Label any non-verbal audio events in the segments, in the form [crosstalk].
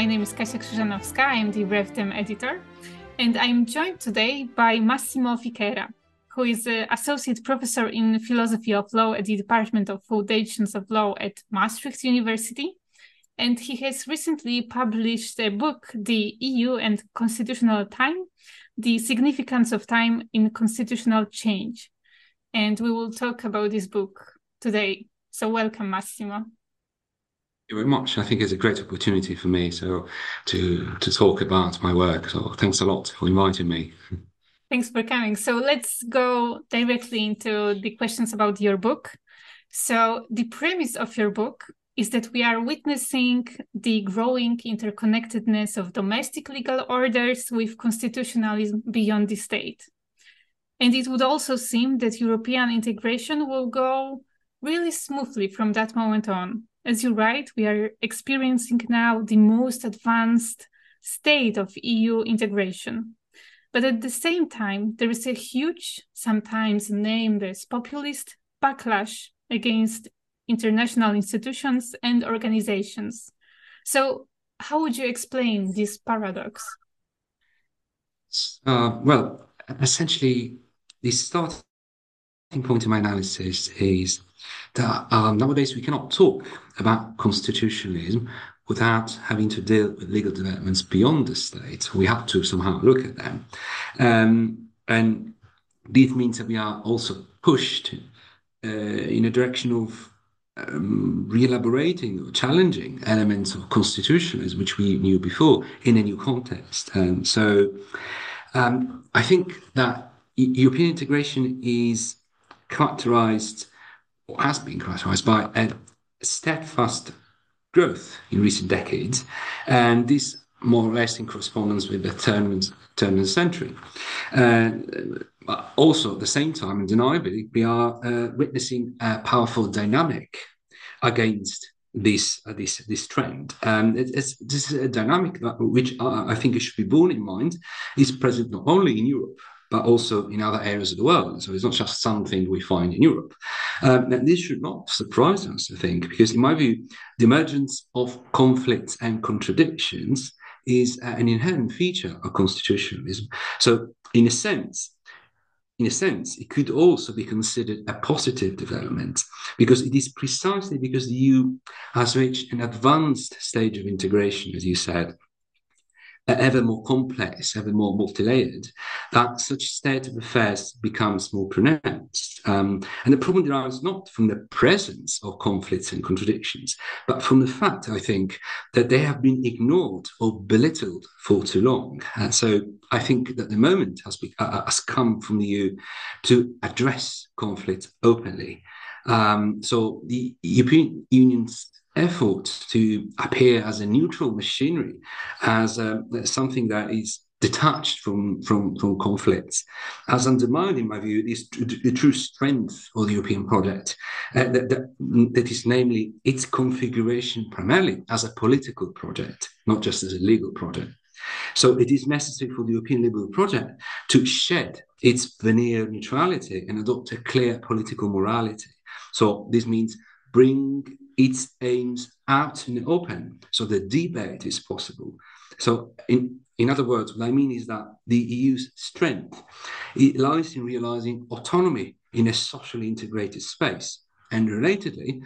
My name is Kasia Krzyżanowska, I'm the RevDem editor, and I'm joined today by Massimo Fichera, who is an associate professor in philosophy of law at the Department of Foundations of Law at Maastricht University. And he has recently published a book, The EU and Constitutional Time The Significance of Time in Constitutional Change. And we will talk about this book today. So, welcome, Massimo. Very much. I think it's a great opportunity for me so to to talk about my work. So thanks a lot for inviting me. Thanks for coming. So let's go directly into the questions about your book. So the premise of your book is that we are witnessing the growing interconnectedness of domestic legal orders with constitutionalism beyond the state. And it would also seem that European integration will go really smoothly from that moment on. As you write, we are experiencing now the most advanced state of EU integration. But at the same time, there is a huge, sometimes named as populist, backlash against international institutions and organizations. So, how would you explain this paradox? Uh, well, essentially, the starting point in my analysis is that um, nowadays we cannot talk about constitutionalism without having to deal with legal developments beyond the state. We have to somehow look at them. Um, and this means that we are also pushed uh, in a direction of um, re-elaborating or challenging elements of constitutionalism, which we knew before, in a new context. And so um, I think that European integration is characterized or has been characterized by a steadfast growth in recent decades, and this more or less in correspondence with the turn, turn of the century. Uh, also, at the same time, undeniably, we are uh, witnessing a powerful dynamic against this uh, this this trend. Um, it, it's this is a dynamic that, which I, I think it should be borne in mind is present not only in Europe but also in other areas of the world. So it's not just something we find in Europe. Um, and this should not surprise us, I think, because in my view, the emergence of conflicts and contradictions is an inherent feature of constitutionalism. So, in a sense, in a sense, it could also be considered a positive development because it is precisely because the EU has reached an advanced stage of integration, as you said, ever more complex, ever more multi-layered, that such state of affairs becomes more pronounced. Um, and the problem derives not from the presence of conflicts and contradictions, but from the fact, I think, that they have been ignored or belittled for too long. And so I think that the moment has, be, uh, has come from the EU to address conflict openly. Um, so the European Union's effort to appear as a neutral machinery, as a, something that is detached from, from, from conflicts, has undermined, in my view, this, the true strength of the European project, uh, that, that, that is namely its configuration primarily as a political project, not just as a legal project. So it is necessary for the European liberal project to shed its veneer of neutrality and adopt a clear political morality. So this means bring its aims out in the open so the debate is possible. So, in, in other words, what I mean is that the EU's strength it lies in realizing autonomy in a socially integrated space. And relatedly,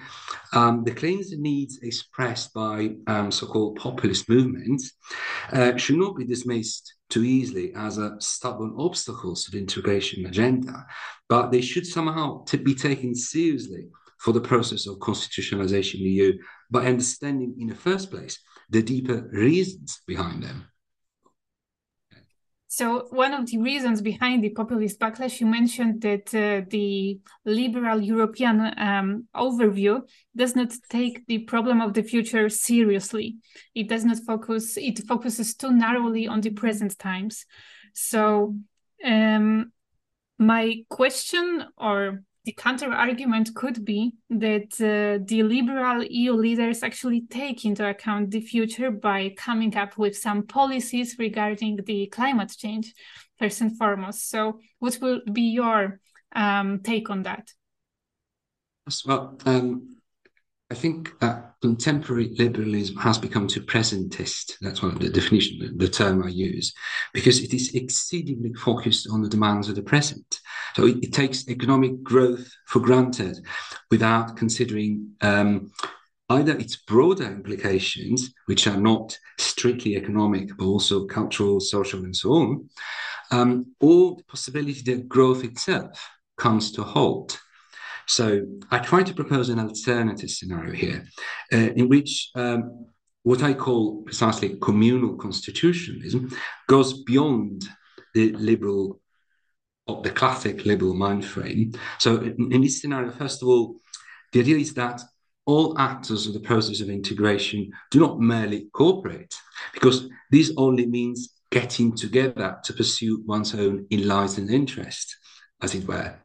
um, the claims and needs expressed by um, so called populist movements uh, should not be dismissed too easily as a stubborn obstacles to the integration agenda, but they should somehow be taken seriously for the process of constitutionalization in the EU by understanding in the first place the deeper reasons behind them. So, one of the reasons behind the populist backlash, you mentioned that uh, the liberal European um, overview does not take the problem of the future seriously. It does not focus, it focuses too narrowly on the present times. So, um, my question or the counter argument could be that uh, the liberal EU leaders actually take into account the future by coming up with some policies regarding the climate change, first and foremost. So, what will be your um, take on that? Well, um, I think that contemporary liberalism has become too presentist. That's one of the definition, the term I use, because it is exceedingly focused on the demands of the present. So it, it takes economic growth for granted without considering um, either its broader implications, which are not strictly economic, but also cultural, social, and so on, um, or the possibility that growth itself comes to a halt. So I try to propose an alternative scenario here, uh, in which um, what I call precisely communal constitutionalism goes beyond the liberal, the classic liberal mind frame. So in, in this scenario, first of all, the idea is that all actors of the process of integration do not merely cooperate, because this only means getting together to pursue one's own enlightened interest, as it were.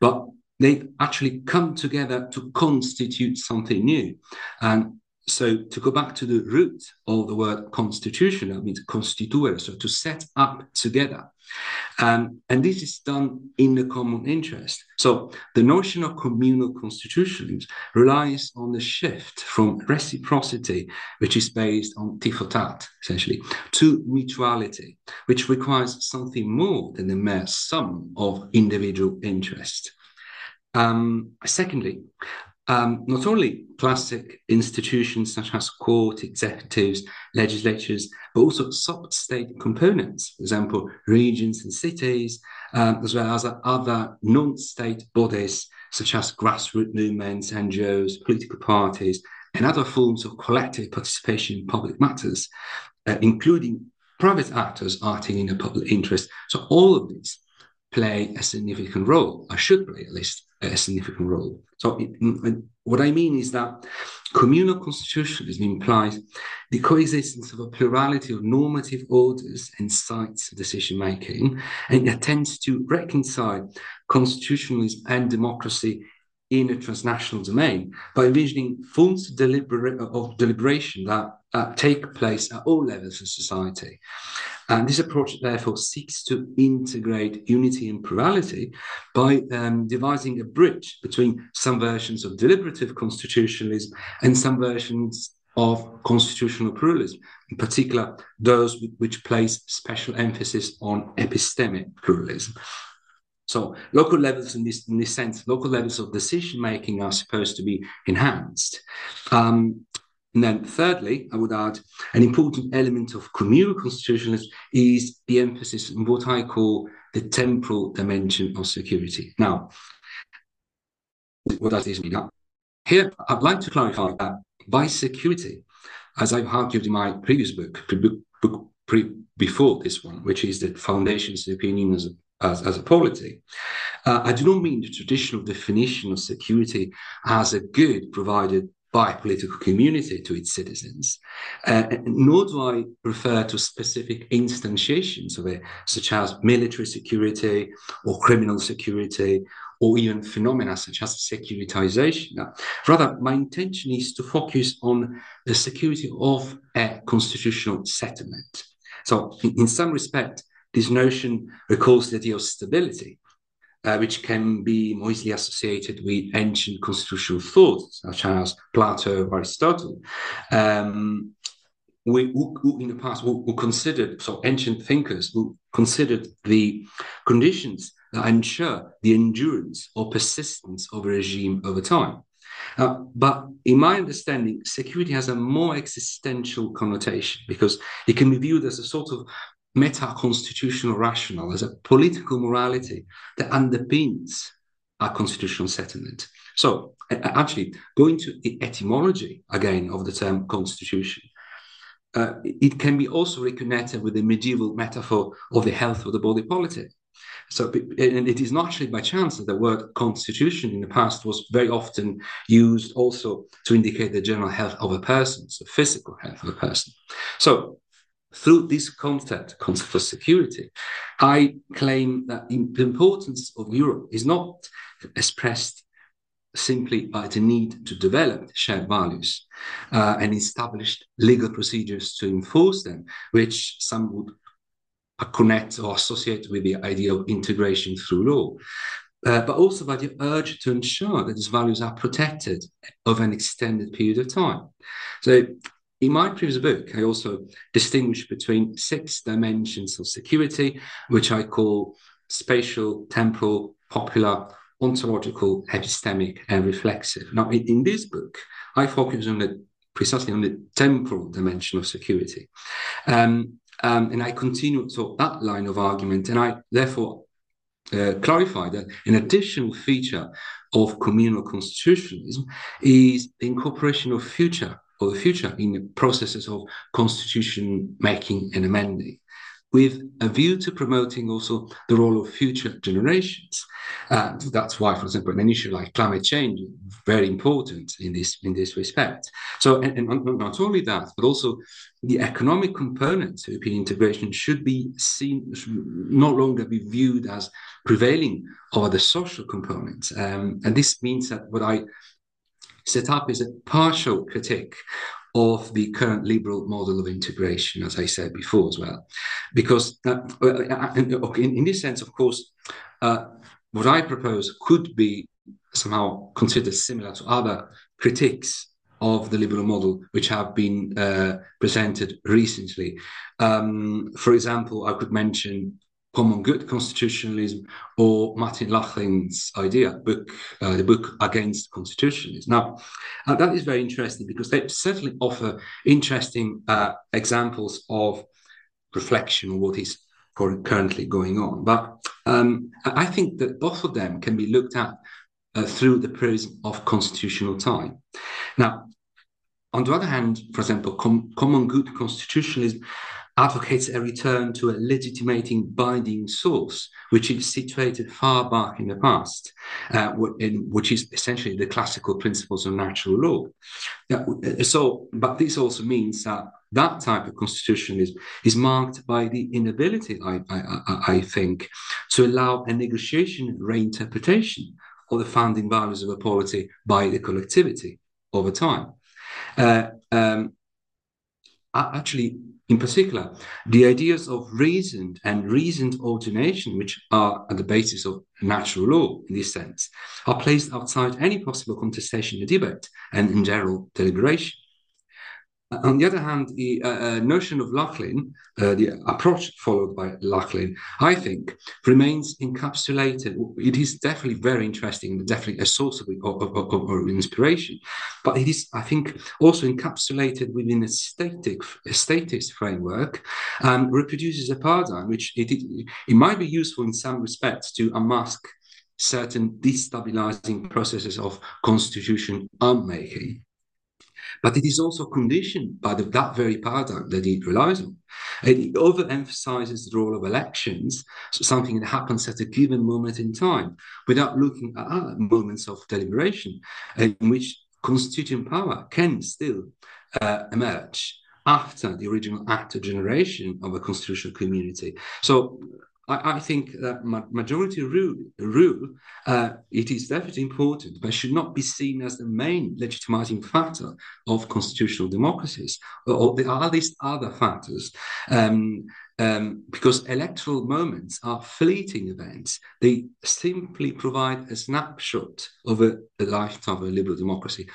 But they actually come together to constitute something new. And so to go back to the root of the word constitution, that means constituere, so to set up together. Um, and this is done in the common interest. So the notion of communal constitutions relies on the shift from reciprocity, which is based on tit-for-tat, essentially, to mutuality, which requires something more than the mere sum of individual interests. Um, secondly, um, not only classic institutions such as court, executives, legislatures, but also sub-state components, for example, regions and cities, um, as well as other non-state bodies such as grassroots movements, NGOs, political parties, and other forms of collective participation in public matters, uh, including private actors acting in the public interest. So all of these play a significant role, I should play at least a significant role. So, what I mean is that communal constitutionalism implies the coexistence of a plurality of normative orders and sites of decision making, and it attempts to reconcile constitutionalism and democracy in a transnational domain by envisioning forms of, delibera- of deliberation that uh, take place at all levels of society. And this approach, therefore, seeks to integrate unity and plurality by um, devising a bridge between some versions of deliberative constitutionalism and some versions of constitutional pluralism, in particular those which place special emphasis on epistemic pluralism. So local levels in this, in this sense, local levels of decision making are supposed to be enhanced. Um, and then thirdly, I would add an important element of communal constitutionalism is the emphasis on what I call the temporal dimension of security. Now, what does this mean? Now, here, I'd like to clarify that by security, as I've argued in my previous book, book pre, before this one, which is the Foundations of European Union as a as, as a polity. Uh, I do not mean the traditional definition of security as a good provided by a political community to its citizens, uh, nor do I refer to specific instantiations of it, such as military security or criminal security, or even phenomena such as securitization. Rather, my intention is to focus on the security of a constitutional settlement. So, in, in some respect, this notion recalls the idea of stability, uh, which can be more easily associated with ancient constitutional thought, such as Plato or Aristotle. Um, we, who, who, in the past who, who, considered so ancient thinkers who considered the conditions that ensure the endurance or persistence of a regime over time. Uh, but in my understanding, security has a more existential connotation because it can be viewed as a sort of meta-constitutional rational, as a political morality that underpins our constitutional settlement. So actually, going to the etymology again of the term constitution, uh, it can be also reconnected with the medieval metaphor of the health of the body politic. So, and it is not actually by chance that the word constitution in the past was very often used also to indicate the general health of a person, so physical health of a person. So, through this concept, concept of security, I claim that the importance of Europe is not expressed simply by the need to develop shared values uh, and established legal procedures to enforce them, which some would connect or associate with the idea of integration through law. uh, but also by the urge to ensure that these values are protected over an extended period of time. So in my previous book, I also distinguish between six dimensions of security, which I call spatial, temporal, popular, ontological, epistemic, and reflexive. Now, in, in this book, I focus on the precisely on the temporal dimension of security. Um, um, and I continue to that line of argument, and I therefore uh, clarify that an additional feature of communal constitutionalism is the incorporation of future or the future in the processes of constitution making and amending with a view to promoting also the role of future generations. And that's why, for example, an issue like climate change is very important in this in this respect. So, and, and not only that, but also the economic component of European integration should be seen, should no longer be viewed as prevailing over the social components. Um, and this means that what I set up is a partial critique of the current liberal model of integration, as I said before as well. Because uh, uh in, in, this sense, of course, uh, what I propose could be somehow considered similar to other critiques of the liberal model which have been uh, presented recently. Um, for example, I could mention common good constitutionalism or Martin Loughlin's idea, book, uh, the book Against Constitutionalism. Now, uh, that is very interesting because they certainly offer interesting uh, examples of reflection on what is currently going on. But um, I think that both of them can be looked at uh, through the prism of constitutional time. Now, on the other hand, for example, com common good constitutionalism advocates a return to a legitimating binding source, which is situated far back in the past, uh, in, which is essentially the classical principles of natural law. Uh, so, but this also means that that type of constitutionalism is marked by the inability, I, I, I think, to allow a negotiation reinterpretation of the founding values of a polity by the collectivity over time. Uh, um, actually, in particular, the ideas of reasoned and reasoned ordination, which are at the basis of natural law in this sense, are placed outside any possible contestation or debate and in general deliberation. On the other hand, the uh, uh, notion of Loughlin, uh, the approach followed by Loughlin, I think, remains encapsulated. It is definitely very interesting, definitely a source of, of, of, of, inspiration, but it is, I think, also encapsulated within a static, a statist framework, and reproduces a paradigm which it, it, it might be useful in some respects to unmask certain destabilizing processes of constitution unmaking. But it is also conditioned by the, that very paradigm that it relies on. And it overemphasizes the role of elections, so something that happens at a given moment in time, without looking at other moments of deliberation in which constituting power can still uh, emerge after the original act of generation of a constitutional community. So I, I think that majority rule, rule uh, it is definitely important, but should not be seen as the main legitimizing factor of constitutional democracies. Or there are these other factors. Um, um, because electoral moments are fleeting events. They simply provide a snapshot of a, the lifetime of a liberal democracy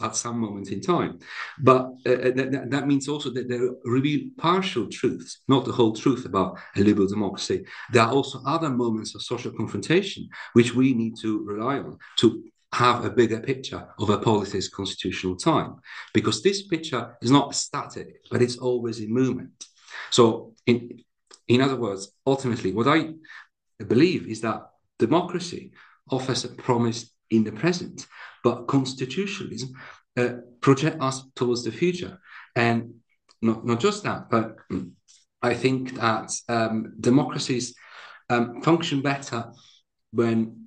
at some moment in time. But uh, uh that, that, means also that they reveal partial truths, not the whole truth about a liberal democracy. There are also other moments of social confrontation which we need to rely on to have a bigger picture of a policy's constitutional time, because this picture is not static, but it's always in movement. So, in in other words, ultimately, what I believe is that democracy offers a promise in the present, but constitutionalism uh, project us towards the future. And not, not just that, but I think that um, democracies um, function better when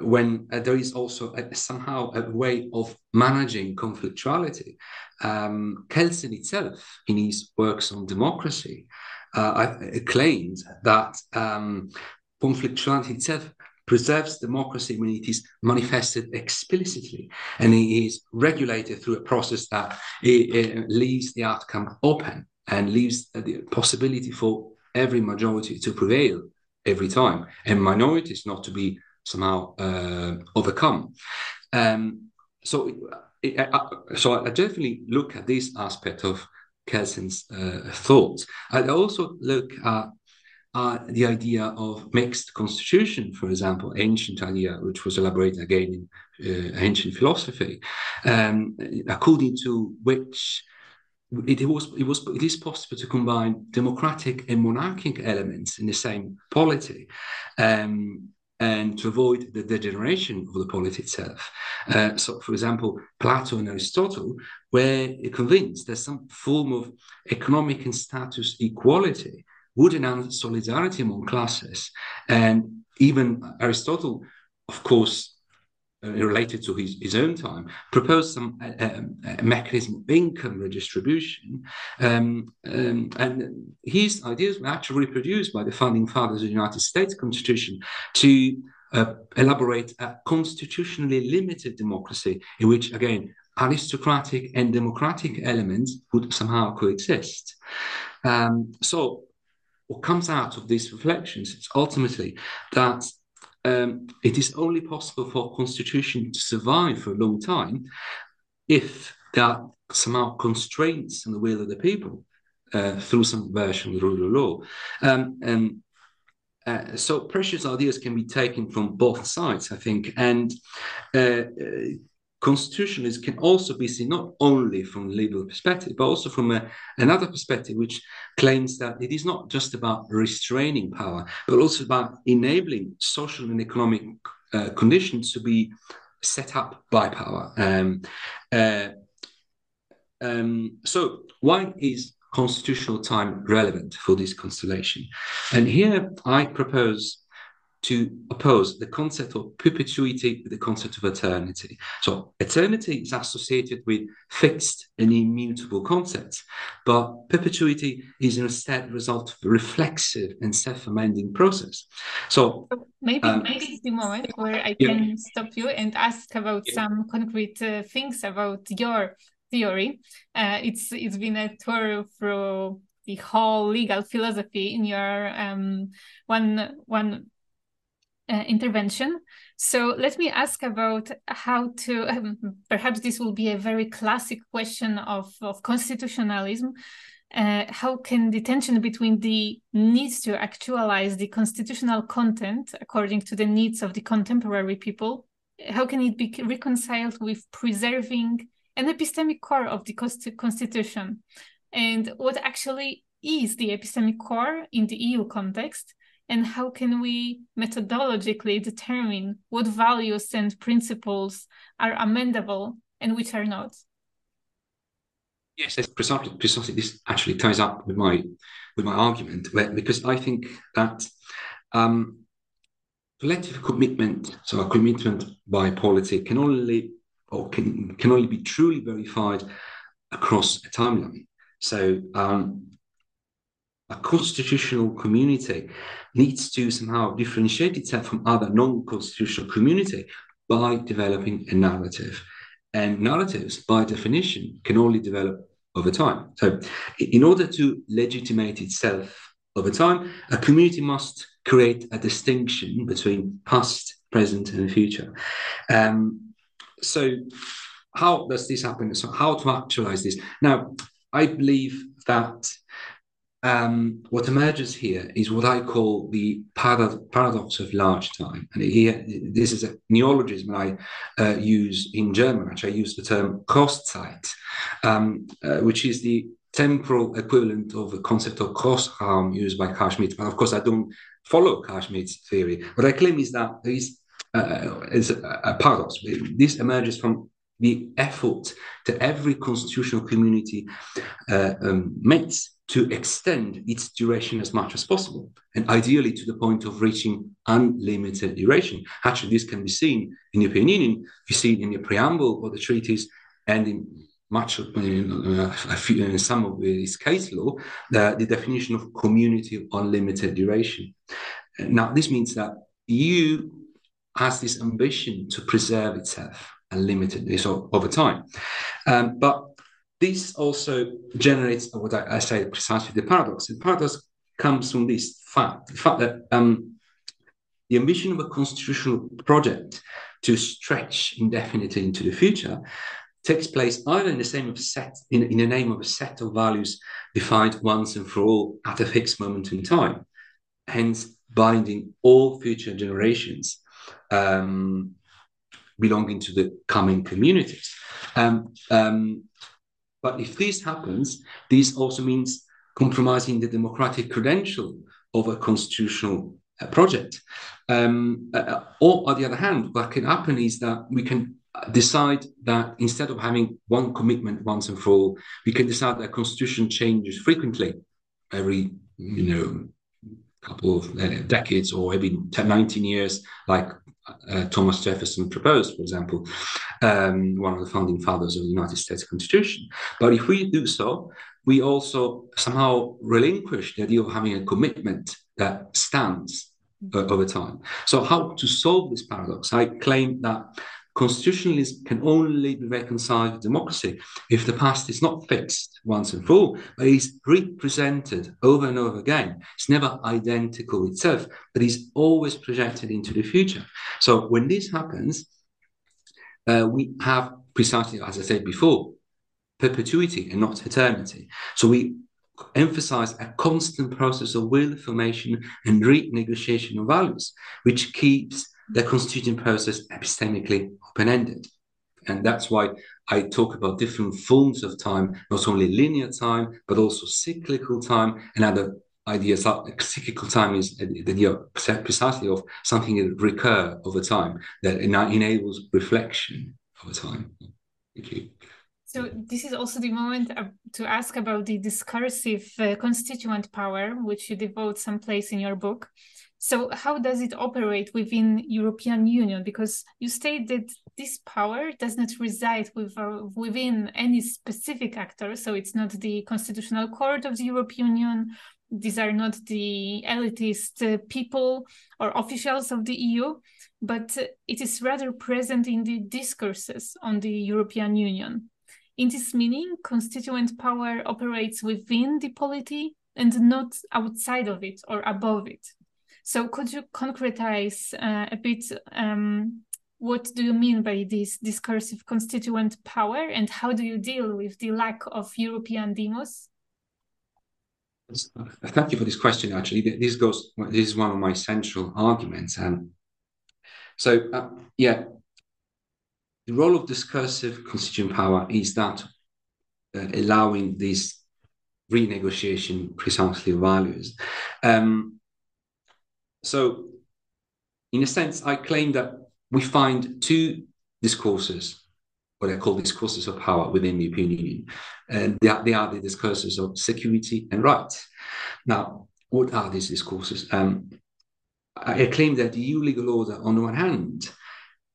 when uh, there is also a, somehow a way of managing conflictuality. Um, Kelsen itself, in his works on democracy, uh, claimed that um, conflictuality itself preserves democracy when it is manifested explicitly and it is regulated through a process that it, it leaves the outcome open and leaves the possibility for every majority to prevail every time and minorities not to be somehow uh, overcome. Um, so, it, I, so I definitely look at this aspect of Kelsen's uh, thoughts. I also look at uh, the idea of mixed constitution, for example, ancient idea, which was elaborated again in uh, ancient philosophy, um, according to which it, it, was it was it is possible to combine democratic and monarchic elements in the same polity. Um, and to avoid the degeneration of the polity itself. Uh, so, for example, Plato and Aristotle were convinced that some form of economic and status equality would announce solidarity among classes. And even Aristotle, of course, uh, related to his, his own time, proposed some uh, um, mechanism of income redistribution. Um, um, and his ideas were actually reproduced by the founding fathers of the United States Constitution to uh, elaborate a constitutionally limited democracy in which, again, aristocratic and democratic elements would somehow coexist. Um, so what comes out of these reflections is ultimately that um, it is only possible for a constitution to survive for a long time if there are somehow constraints on the will of the people uh, through some version of the rule of law. Um, and uh, so precious ideas can be taken from both sides, I think, and uh, constitutionalism can also be seen not only from a legal perspective, but also from a, another perspective, which claims that it is not just about restraining power, but also about enabling social and economic uh, conditions to be set up by power. Um, uh, um, so, why is constitutional time relevant for this constellation? And here I propose to oppose the concept of perpetuity with the concept of eternity. So eternity is associated with fixed and immutable concepts, but perpetuity is instead the result of a reflexive and self-amending process. So maybe um, maybe it's the moment where I yeah. can stop you and ask about yeah. some concrete uh, things about your theory. Uh, it's it's been a tour through the whole legal philosophy in your um, one one uh, intervention. So let me ask about how to, um, perhaps this will be a very classic question of, of constitutionalism. Uh, how can the tension between the needs to actualize the constitutional content according to the needs of the contemporary people, how can it be reconciled with preserving an epistemic core of the constitution? And what actually is the epistemic core in the EU context? And how can we methodologically determine what values and principles are amendable and which are not? Yes it's precisely, precisely this actually ties up with my with my argument where, because i think that um, collective commitment so a commitment by polity can only or can, can only be truly verified across a timeline. So um, a constitutional community needs to somehow differentiate itself from other non-constitutional community by developing a narrative. And narratives, by definition, can only develop over time. So, in order to legitimate itself over time, a community must create a distinction between past, present, and future. Um, so, how does this happen? So, how to actualize this? Now, I believe that um, what emerges here is what I call the parad- paradox of large time. And here, this is a neologism I uh, use in German, which I use the term Großzeit, um, uh, which is the temporal equivalent of the concept of Großraum used by Carl Schmitt. But of course, I don't follow Carl Schmitt's theory. What I claim is that there is, uh, is a, a paradox. This emerges from the effort that every constitutional community uh, um, makes to extend its duration as much as possible, and ideally to the point of reaching unlimited duration. Actually, this can be seen in the European Union. You see it in the preamble of the treaties and in much of uh, in some of this case law, the, the definition of community of unlimited duration. Now, this means that EU has this ambition to preserve itself unlimitedly so over time. Um, but this also generates what I, I say precisely the paradox. The paradox comes from this fact, the fact that um, the ambition of a constitutional project to stretch indefinitely into the future takes place either in the same set in, in the name of a set of values defined once and for all at a fixed moment in time, hence binding all future generations um, belonging to the coming communities. Um, um, but if this happens, this also means compromising the democratic credential of a constitutional uh, project. Um, uh, uh, or on the other hand, what can happen is that we can decide that instead of having one commitment once and for all, we can decide that constitution changes frequently, every you know couple of uh, decades or every 10, 19 years, like uh, Thomas Jefferson proposed, for example, um, one of the founding fathers of the United States Constitution. But if we do so, we also somehow relinquish the idea of having a commitment that stands uh, over time. So, how to solve this paradox? I claim that constitutionalism can only be reconciled with democracy if the past is not fixed once and for all, but is represented over and over again. It's never identical itself, but is always projected into the future. So when this happens, uh, we have precisely, as I said before, perpetuity and not eternity. So we emphasize a constant process of will formation and renegotiation of values, which keeps the constituting process epistemically open-ended. And that's why I talk about different forms of time, not only linear time, but also cyclical time and other ideas. Like cyclical time is the idea precisely of something that recur over time, that enables reflection over time. Thank you. So this is also the moment to ask about the discursive uh, constituent power, which you devote some place in your book. So how does it operate within European Union? Because you state that this power does not reside with, uh, within any specific actor. So it's not the Constitutional Court of the European Union. These are not the elitist uh, people or officials of the EU, but it is rather present in the discourses on the European Union. In this meaning, constituent power operates within the polity and not outside of it or above it. So could you concretize uh, a bit um, what do you mean by this discursive constituent power and how do you deal with the lack of European demos? Thank you for this question. Actually, this goes. This is one of my central arguments. And so, uh, yeah, the role of discursive constituent power is that uh, allowing this renegotiation precisely values. Um, so, in a sense, I claim that we find two discourses, what I call discourses of power within the European Union, and they are, they are the discourses of security and rights. Now, what are these discourses? Um, I claim that the EU legal order, on the one hand,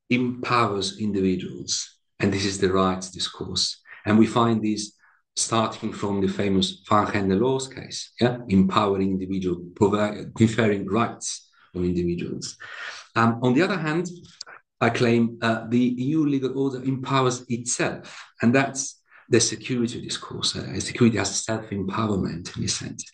empowers individuals, and this is the rights discourse. And we find these starting from the famous Van Gend en Loos case, yeah, empowering individual, conferring rights on individuals. Um, on the other hand, I claim uh, the EU legal order empowers itself, and that's the security discourse. Uh, security as self-empowerment in a sense.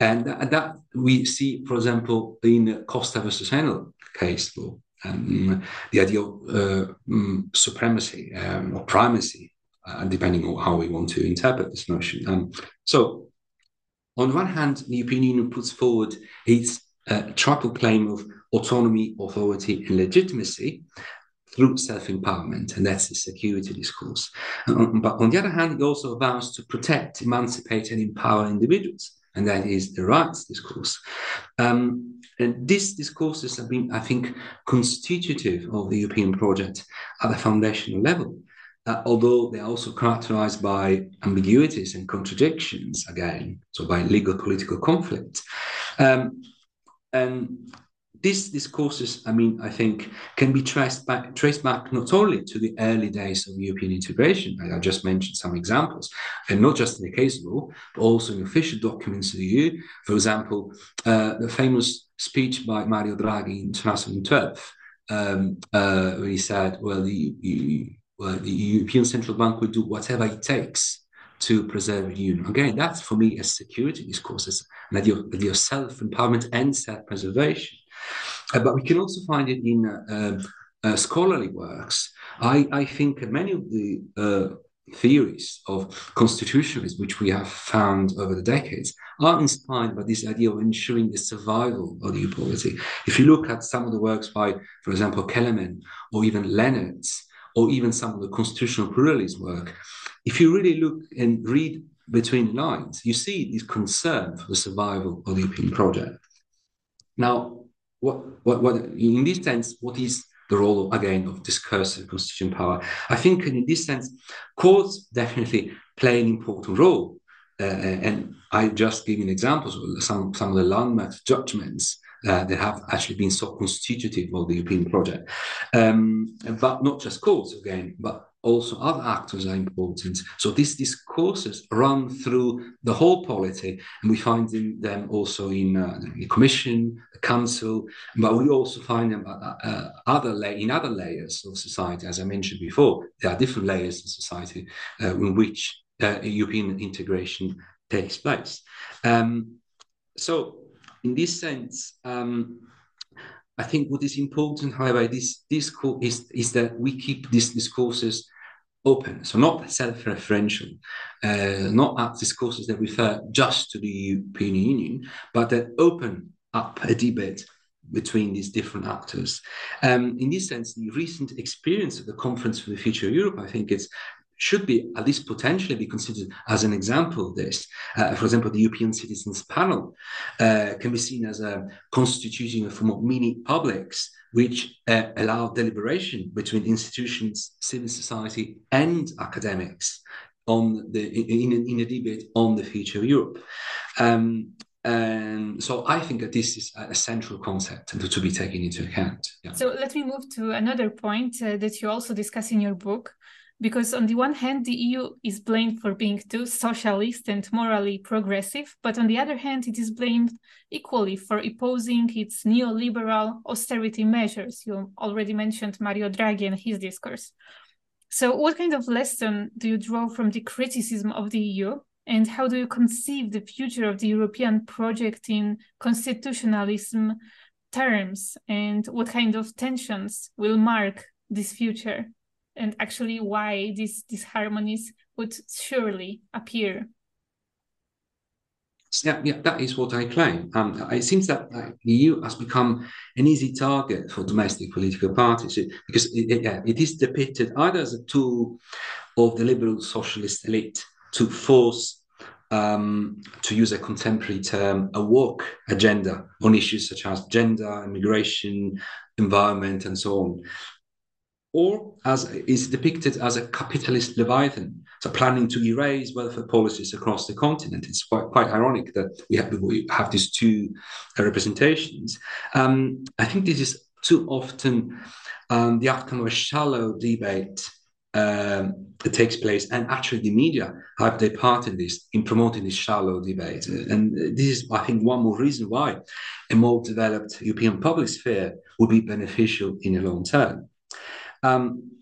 And that, that, we see, for example, in Costa versus Enel case law, um, the idea of uh, um, supremacy um, or primacy uh, depending on how we want to interpret this notion. Um, so, on one hand, the European Union puts forward its uh, triple claim of autonomy, authority, and legitimacy through self-empowerment, and that's the security discourse. Um, but on the other hand, it also vows to protect, emancipate, and empower individuals, and that is the rights discourse. Um, and these discourses have been, I think, constitutive of the European project at the foundational level although they're also characterized by ambiguities and contradictions, again, so by legal political conflict. Um, and these discourses, I mean, I think, can be traced back, traced back not only to the early days of European integration, I just mentioned some examples, and not just in the case law, but also in official documents of the EU. For example, uh, the famous speech by Mario Draghi in 2012, um, uh, when he said, well, the, the well, the European Central Bank will do whatever it takes to preserve the union. Again, that's for me a security discourse, it's an idea of, idea of self-empowerment and self-preservation. uh, but we can also find it in uh, uh, scholarly works. I, I think many of the uh, theories of constitutionalism, which we have found over the decades, are inspired by this idea of ensuring the survival of the polity. If you look at some of the works by, for example, Kellerman or even Lenaerts, or even some of the constitutional pluralism work, if you really look and read between lines, you see this concern for the survival of the European project. Now, what, what, what in this sense, what is the role again of discursive constitution power. I think in this sense, courts definitely play an important role. Uh, and I just gave an examples of some, some of the landmark judgments uh, that have actually been so constitutive of the European project. Um, but not just courts again, but also other actors are important. So these discourses run through the whole polity, and we find them also in uh, the Commission, the Council, but we also find them uh, uh, other in other layers of society. As I mentioned before, there are different layers of society uh, in which uh, European integration takes place. Um, so, in this sense. Um, I think what is important, however, this discourse is, is that we keep these discourses open, so not self-referential, uh, not at discourses that refer just to the European Union, but that open up a debate between these different actors. Um, in this sense, the recent experience of the Conference for the Future of Europe, I think it's should be at least potentially be considered as an example of this. Uh, for example, the European Citizens Panel uh, can be seen as a constituting a form of mini publics which uh, allow deliberation between institutions, civil society, and academics on the in, in, in a debate on the future of Europe. Um, and so I think that this is a central concept to, to be taken into account. Yeah. So let me move to another point uh, that you also discuss in your book, because on the one hand the eu is blamed for being too socialist and morally progressive but on the other hand it is blamed equally for opposing its neoliberal austerity measures. You already mentioned mario draghi and his discourse. So what kind of lesson do you draw from the criticism of the eu and how do you conceive the future of the european project in constitutionalism terms? And what kind of tensions will mark this future and actually why these these harmonies would surely appear. Yeah, yeah, that is what I claim. Um, it seems that the EU has become an easy target for domestic political parties because it, it, yeah, it is depicted either as a tool of the liberal socialist elite to force, um, to use a contemporary term, a woke agenda on issues such as gender, immigration, environment, and so on or as is depicted as a capitalist leviathan, so planning to erase welfare policies across the continent. It's quite, quite ironic that we have, we have these two representations. Um, I think this is too often um, the outcome of a shallow debate um, that takes place, and actually the media have their part in this, in promoting this shallow debate. And this is, I think, one more reason why a more developed European public sphere would be beneficial in the long term. Um,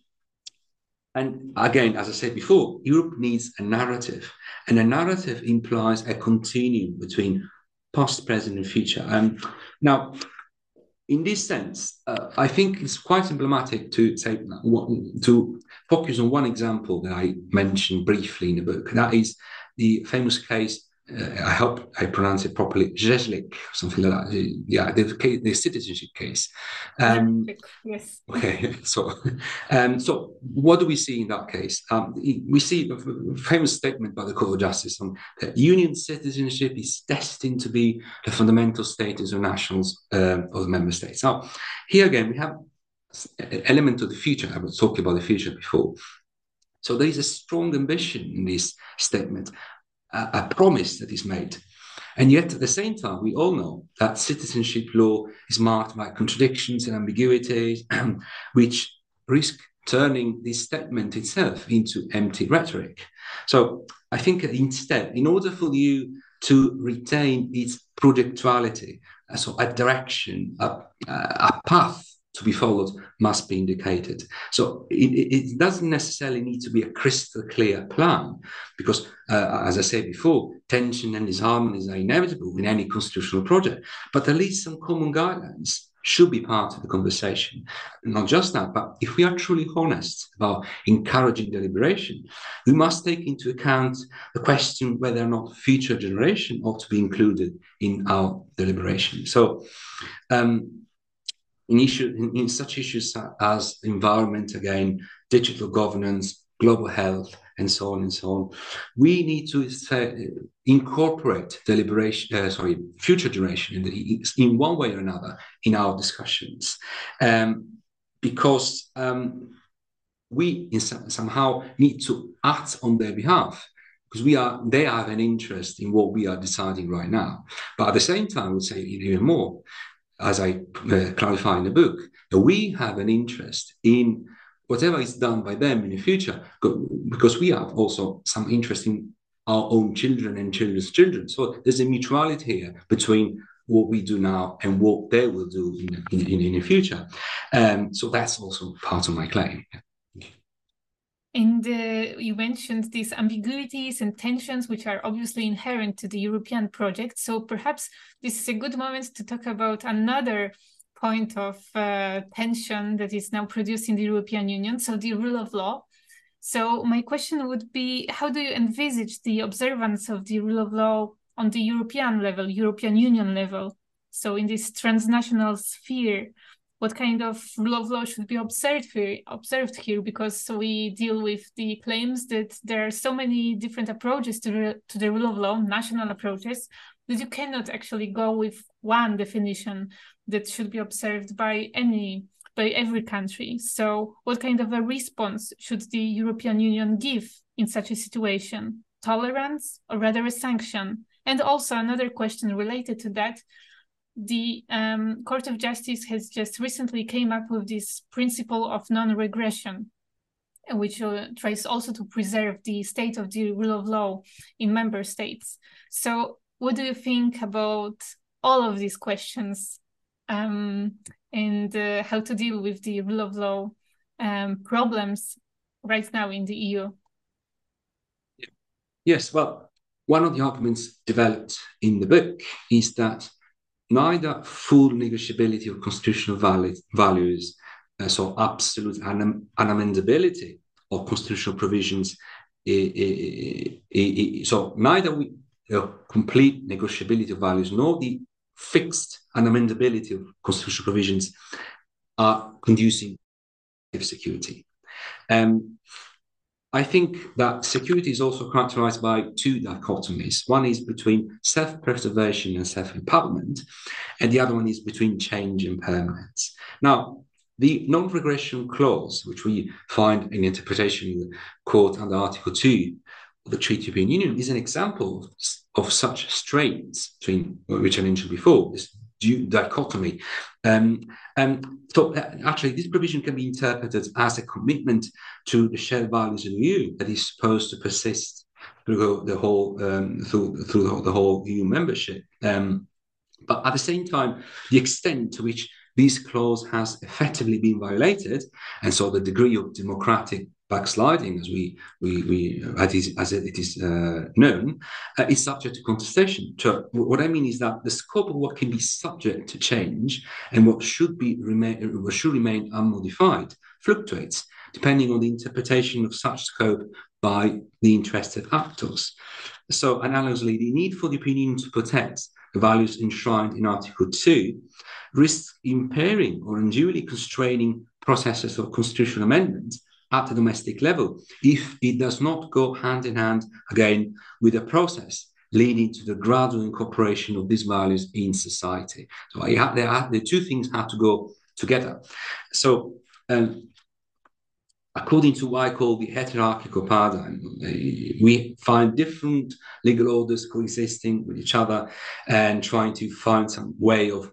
and again, as I said before, Europe needs a narrative, and a narrative implies a continuum between past, present, and future. And now, in this sense, uh, I think it's quite emblematic to say to focus on one example that I mentioned briefly in the book. That is the famous case I hope I pronounce it properly, Grzelczyk, something like that. Yeah, the, the citizenship case. Um, [laughs] yes. Okay, [laughs] so um, so what do we see in that case? Um, we see a famous statement by the Court of Justice on that union citizenship is destined to be the fundamental status of nationals um, of the member states. Now, here again, we have an element of the future. I was talking about the future before. So there is a strong ambition in this statement a, a promise that is made. And yet, at the same time, we all know that citizenship law is marked by contradictions and ambiguities, [clears throat] which risk turning this statement itself into empty rhetoric. So, I think instead, in order for you to retain its projectuality, uh, so a direction, a, uh, a path to be followed must be indicated. So it, it, doesn't necessarily need to be a crystal clear plan, because uh, as I said before, tension and disharmonies are inevitable in any constitutional project. But at least some common guidelines should be part of the conversation. Not just that, but if we are truly honest about encouraging deliberation, we must take into account the question whether or not future generation ought to be included in our deliberation. So, um, in, issue, in, in such issues as environment, again, digital governance, global health, and so on and so on. We need to uh, incorporate deliberation, uh, sorry, future generation in, the, in, one way or another in our discussions, um, because um, we some, somehow need to act on their behalf because we are they have an interest in what we are deciding right now. But at the same time, I would say even more, as I uh, clarify in the book, we have an interest in whatever is done by them in the future, because we have also some interest in our own children and children's children. So there's a mutuality here between what we do now and what they will do in, in, in the future. Um, so that's also part of my claim. And uh, you mentioned these ambiguities and tensions, which are obviously inherent to the European project. So perhaps this is a good moment to talk about another point of uh, tension that is now produced in the European Union, so the rule of law. So my question would be, how do you envisage the observance of the rule of law on the European level, European Union level? So in this transnational sphere, what kind of rule of law should be observed here, observed here because we deal with the claims that there are so many different approaches to, the, to the rule of law, national approaches, that you cannot actually go with one definition that should be observed by any by every country. So what kind of a response should the European Union give in such a situation? Tolerance or rather a sanction? And also another question related to that, the um, Court of Justice has just recently came up with this principle of non-regression, which uh, tries also to preserve the state of the rule of law in member states. So what do you think about all of these questions um, and uh, how to deal with the rule of law um, problems right now in the EU? Yes, well, one of the arguments developed in the book is that neither full negotiability of constitutional values, uh, so absolute unam unamendability of constitutional provisions, so neither we, uh, complete negotiability of values nor the fixed unamendability of constitutional provisions are conducing to security. Um, I think that security is also characterized by two dichotomies. One is between self preservation and self empowerment, and the other one is between change and permanence. Now, the non regression clause, which we find in interpretation in the court under Article 2 of the Treaty of European Union, is an example of, of such strains between which I mentioned before, this dichotomy. Um, um, so uh, actually, this provision can be interpreted as a commitment to the shared values of the EU that is supposed to persist through the whole um, through through the whole EU membership. Um, but at the same time, the extent to which this clause has effectively been violated, and so the degree of democratic backsliding, as we we we as it is, uh, known, uh, is subject to contestation. So what I mean is that the scope of what can be subject to change and what should be remain what should remain unmodified fluctuates depending on the interpretation of such scope by the interested actors. So analogously, the need for the opinion to protect the values enshrined in Article 2 risks impairing or unduly constraining processes of constitutional amendment at the domestic level if it does not go hand in hand again with a process leading to the gradual incorporation of these values in society. So have, the two things have to go together. So um, according to what I call the hierarchical paradigm, we find different legal orders coexisting with each other and trying to find some way of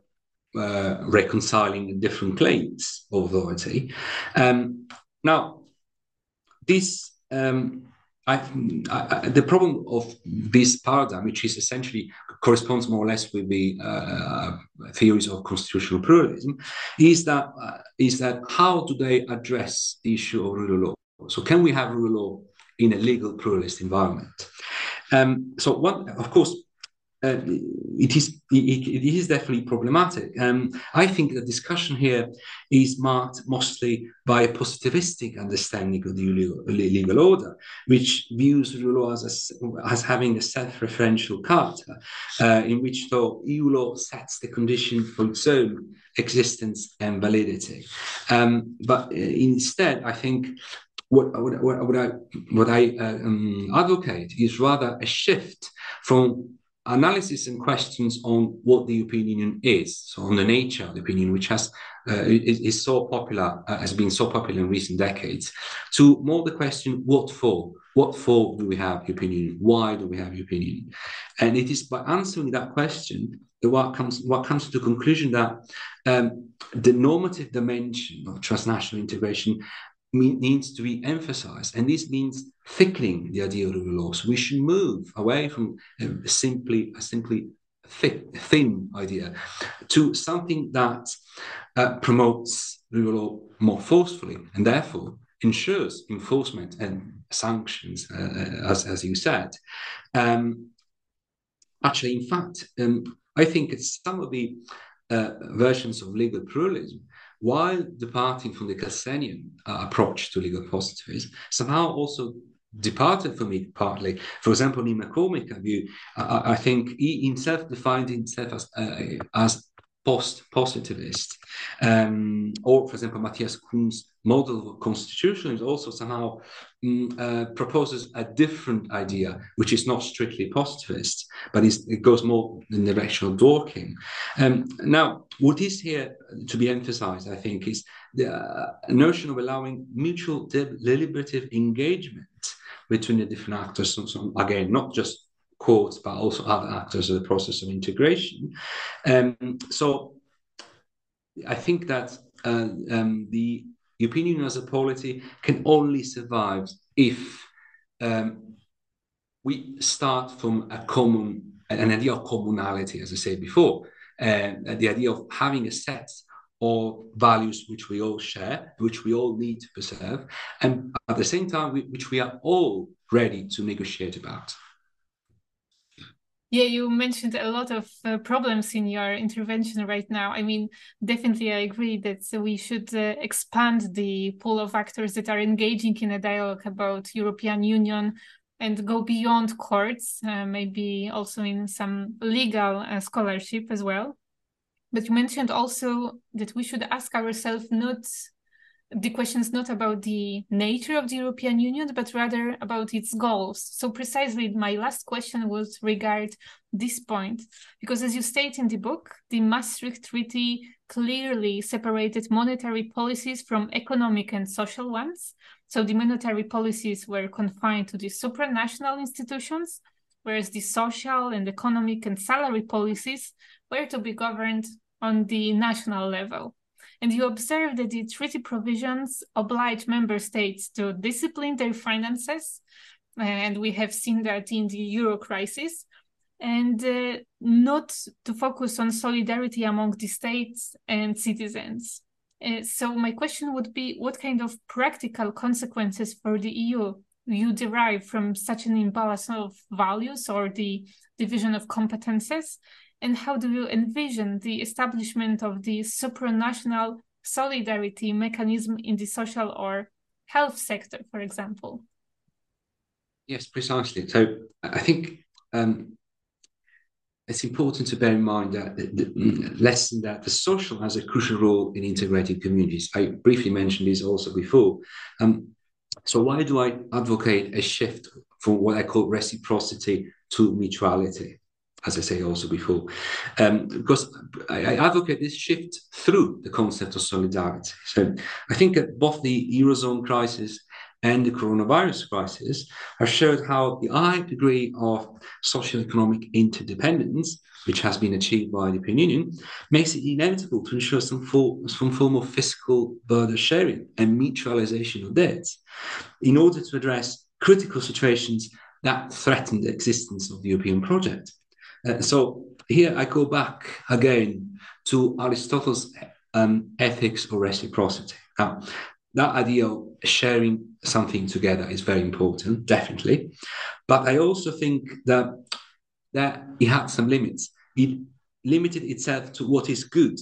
uh, reconciling the different claims of authority. Um, now, this um, I, I, the problem of this paradigm, which is essentially corresponds more or less with the uh, theories of constitutional pluralism, is that uh, is that how do they address the issue of rule of law? So, can we have rule of law in a legal pluralist environment? Um, so, one, of course, uh, it is it, it is definitely problematic. Um, I think the discussion here is marked mostly by a positivistic understanding of the legal, order, which views rule law as, a, as having a self-referential character, uh, in which the EU law sets the condition for its own existence and validity. Um, but uh, instead, I think what, what, what, I, what I uh, um, advocate is rather a shift from analysis and questions on what the European Union is, so on the nature of the Union, which has uh, is, is, so popular, uh, has been so popular in recent decades, to more the question, what for? What for do we have European Union? Why do we have European Union? And it is by answering that question that what comes what comes to the conclusion that um, the normative dimension of transnational integration needs to be emphasized. And this means thickening the idea of of law. So we should move away from a simply a simply thick, thin idea to something that uh, promotes of law more forcefully and therefore ensures enforcement and sanctions, uh, uh, as, as you said. Um, actually, in fact, um, I think some of the uh, versions of legal pluralism while departing from the Kelsenian uh, approach to legal positivism, somehow also departed from it partly. For example, in MacCormick view, I, I think he himself defined himself as uh, as post-positivist. Um, or, for example, Mattias Kumm's model of constitution is also somehow um, uh, proposes a different idea, which is not strictly positivist, but it goes more in the direction of Dworkin. Um, now, what is here to be emphasized, I think, is the uh, notion of allowing mutual deliberative engagement between the different actors. So, so again, not just courts, but also other actors of the process of integration. Um, so I think that uh, um, the European Union as a polity can only survive if um, we start from a common, an idea of commonality, as I said before, uh, the idea of having a set of values which we all share, which we all need to preserve, and at the same time, which we are all ready to negotiate about. Yeah, you mentioned a lot of uh, problems in your intervention right now. I mean, definitely, I agree that we should uh, expand the pool of actors that are engaging in a dialogue about European Union and go beyond courts, uh, maybe also in some legal uh, scholarship as well. But you mentioned also that we should ask ourselves not the questions not about the nature of the European Union, but rather about its goals. So precisely my last question was regard this point, because as you state in the book, the Maastricht Treaty clearly separated monetary policies from economic and social ones. So the monetary policies were confined to the supranational institutions, whereas the social and economic and salary policies were to be governed on the national level and you observe that the treaty provisions oblige member states to discipline their finances, and we have seen that in the euro crisis, and uh, not to focus on solidarity among the states and citizens. Uh, so my question would be, what kind of practical consequences for the EU you derive from such an imbalance of values or the division of competences and how do you envision the establishment of the supranational solidarity mechanism in the social or health sector, for example? Yes, precisely. So I think um, it's important to bear in mind that the, the lesson that the social has a crucial role in integrating communities. I briefly mentioned this also before. Um, so why do I advocate a shift from what I call reciprocity to mutuality? As I say also before, um, because I, I, advocate this shift through the concept of solidarity. So I think that both the Eurozone crisis and the coronavirus crisis have showed how the high degree of socio-economic interdependence, which has been achieved by the European Union, makes it inevitable to ensure some, form, some form of fiscal burden sharing and mutualization of debts in order to address critical situations that threaten the existence of the European project. Uh, so here I go back again to Aristotle's um, ethics or reciprocity. Now, that idea of sharing something together is very important, definitely. But I also think that that it had some limits. It limited itself to what is good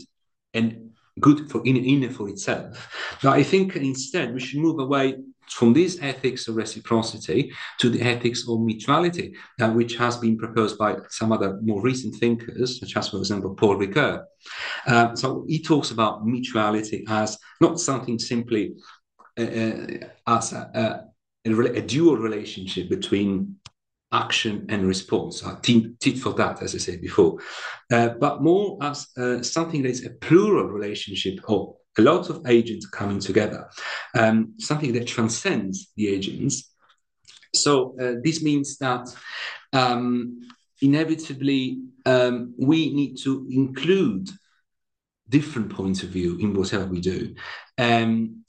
and good for in, in for itself. But I think instead we should move away from this ethics of reciprocity to the ethics of mutuality, uh, which has been proposed by some other more recent thinkers, such as, for example, Paul Ricoeur. Uh, so he talks about mutuality as not something simply uh, uh as a, a, a, dual relationship between action and response, tit for tat, as I said before, uh, but more as uh, something that is a plural relationship of a lot of agents coming together, um, something that transcends the agents. So uh, this means that um, inevitably um, we need to include different points of view in whatever we do. Um,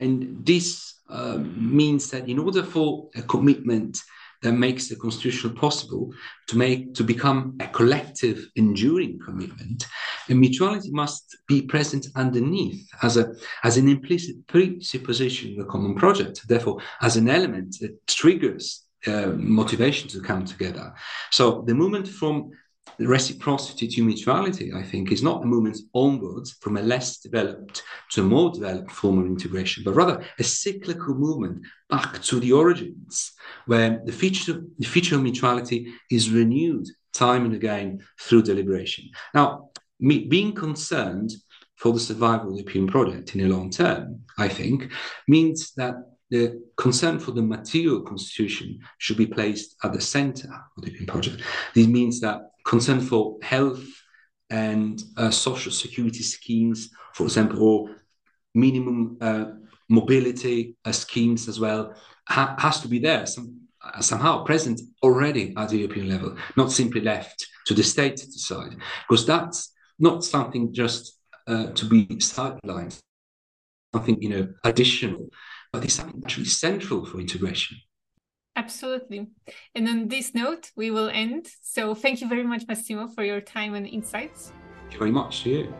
and this uh, means that in order for a commitment that makes the constitution possible to make to become a collective enduring commitment and mutuality must be present underneath as a as an implicit presupposition of the common project therefore as an element that triggers uh, motivation to come together. So the movement from reciprocity to mutuality, I think, is not a movement onwards from a less developed to a more developed form of integration, but rather a cyclical movement back to the origins, where the feature, the feature of mutuality is renewed time and again through deliberation. Now, me, being concerned for the survival of the European project in the long term, I think, means that the concern for the material constitution should be placed at the center of the European project. This means that concern for health and uh, social security schemes, for example, or minimum uh, mobility uh, schemes as well, ha- has to be there, some, somehow present already at the European level, not simply left to the state to decide, because that's not something just uh, to be sidelined, something you know additional, but it's something actually central for integration. Absolutely. And on this note, we will end. So thank you very much, Massimo, for your time and insights. Thank you very much to you.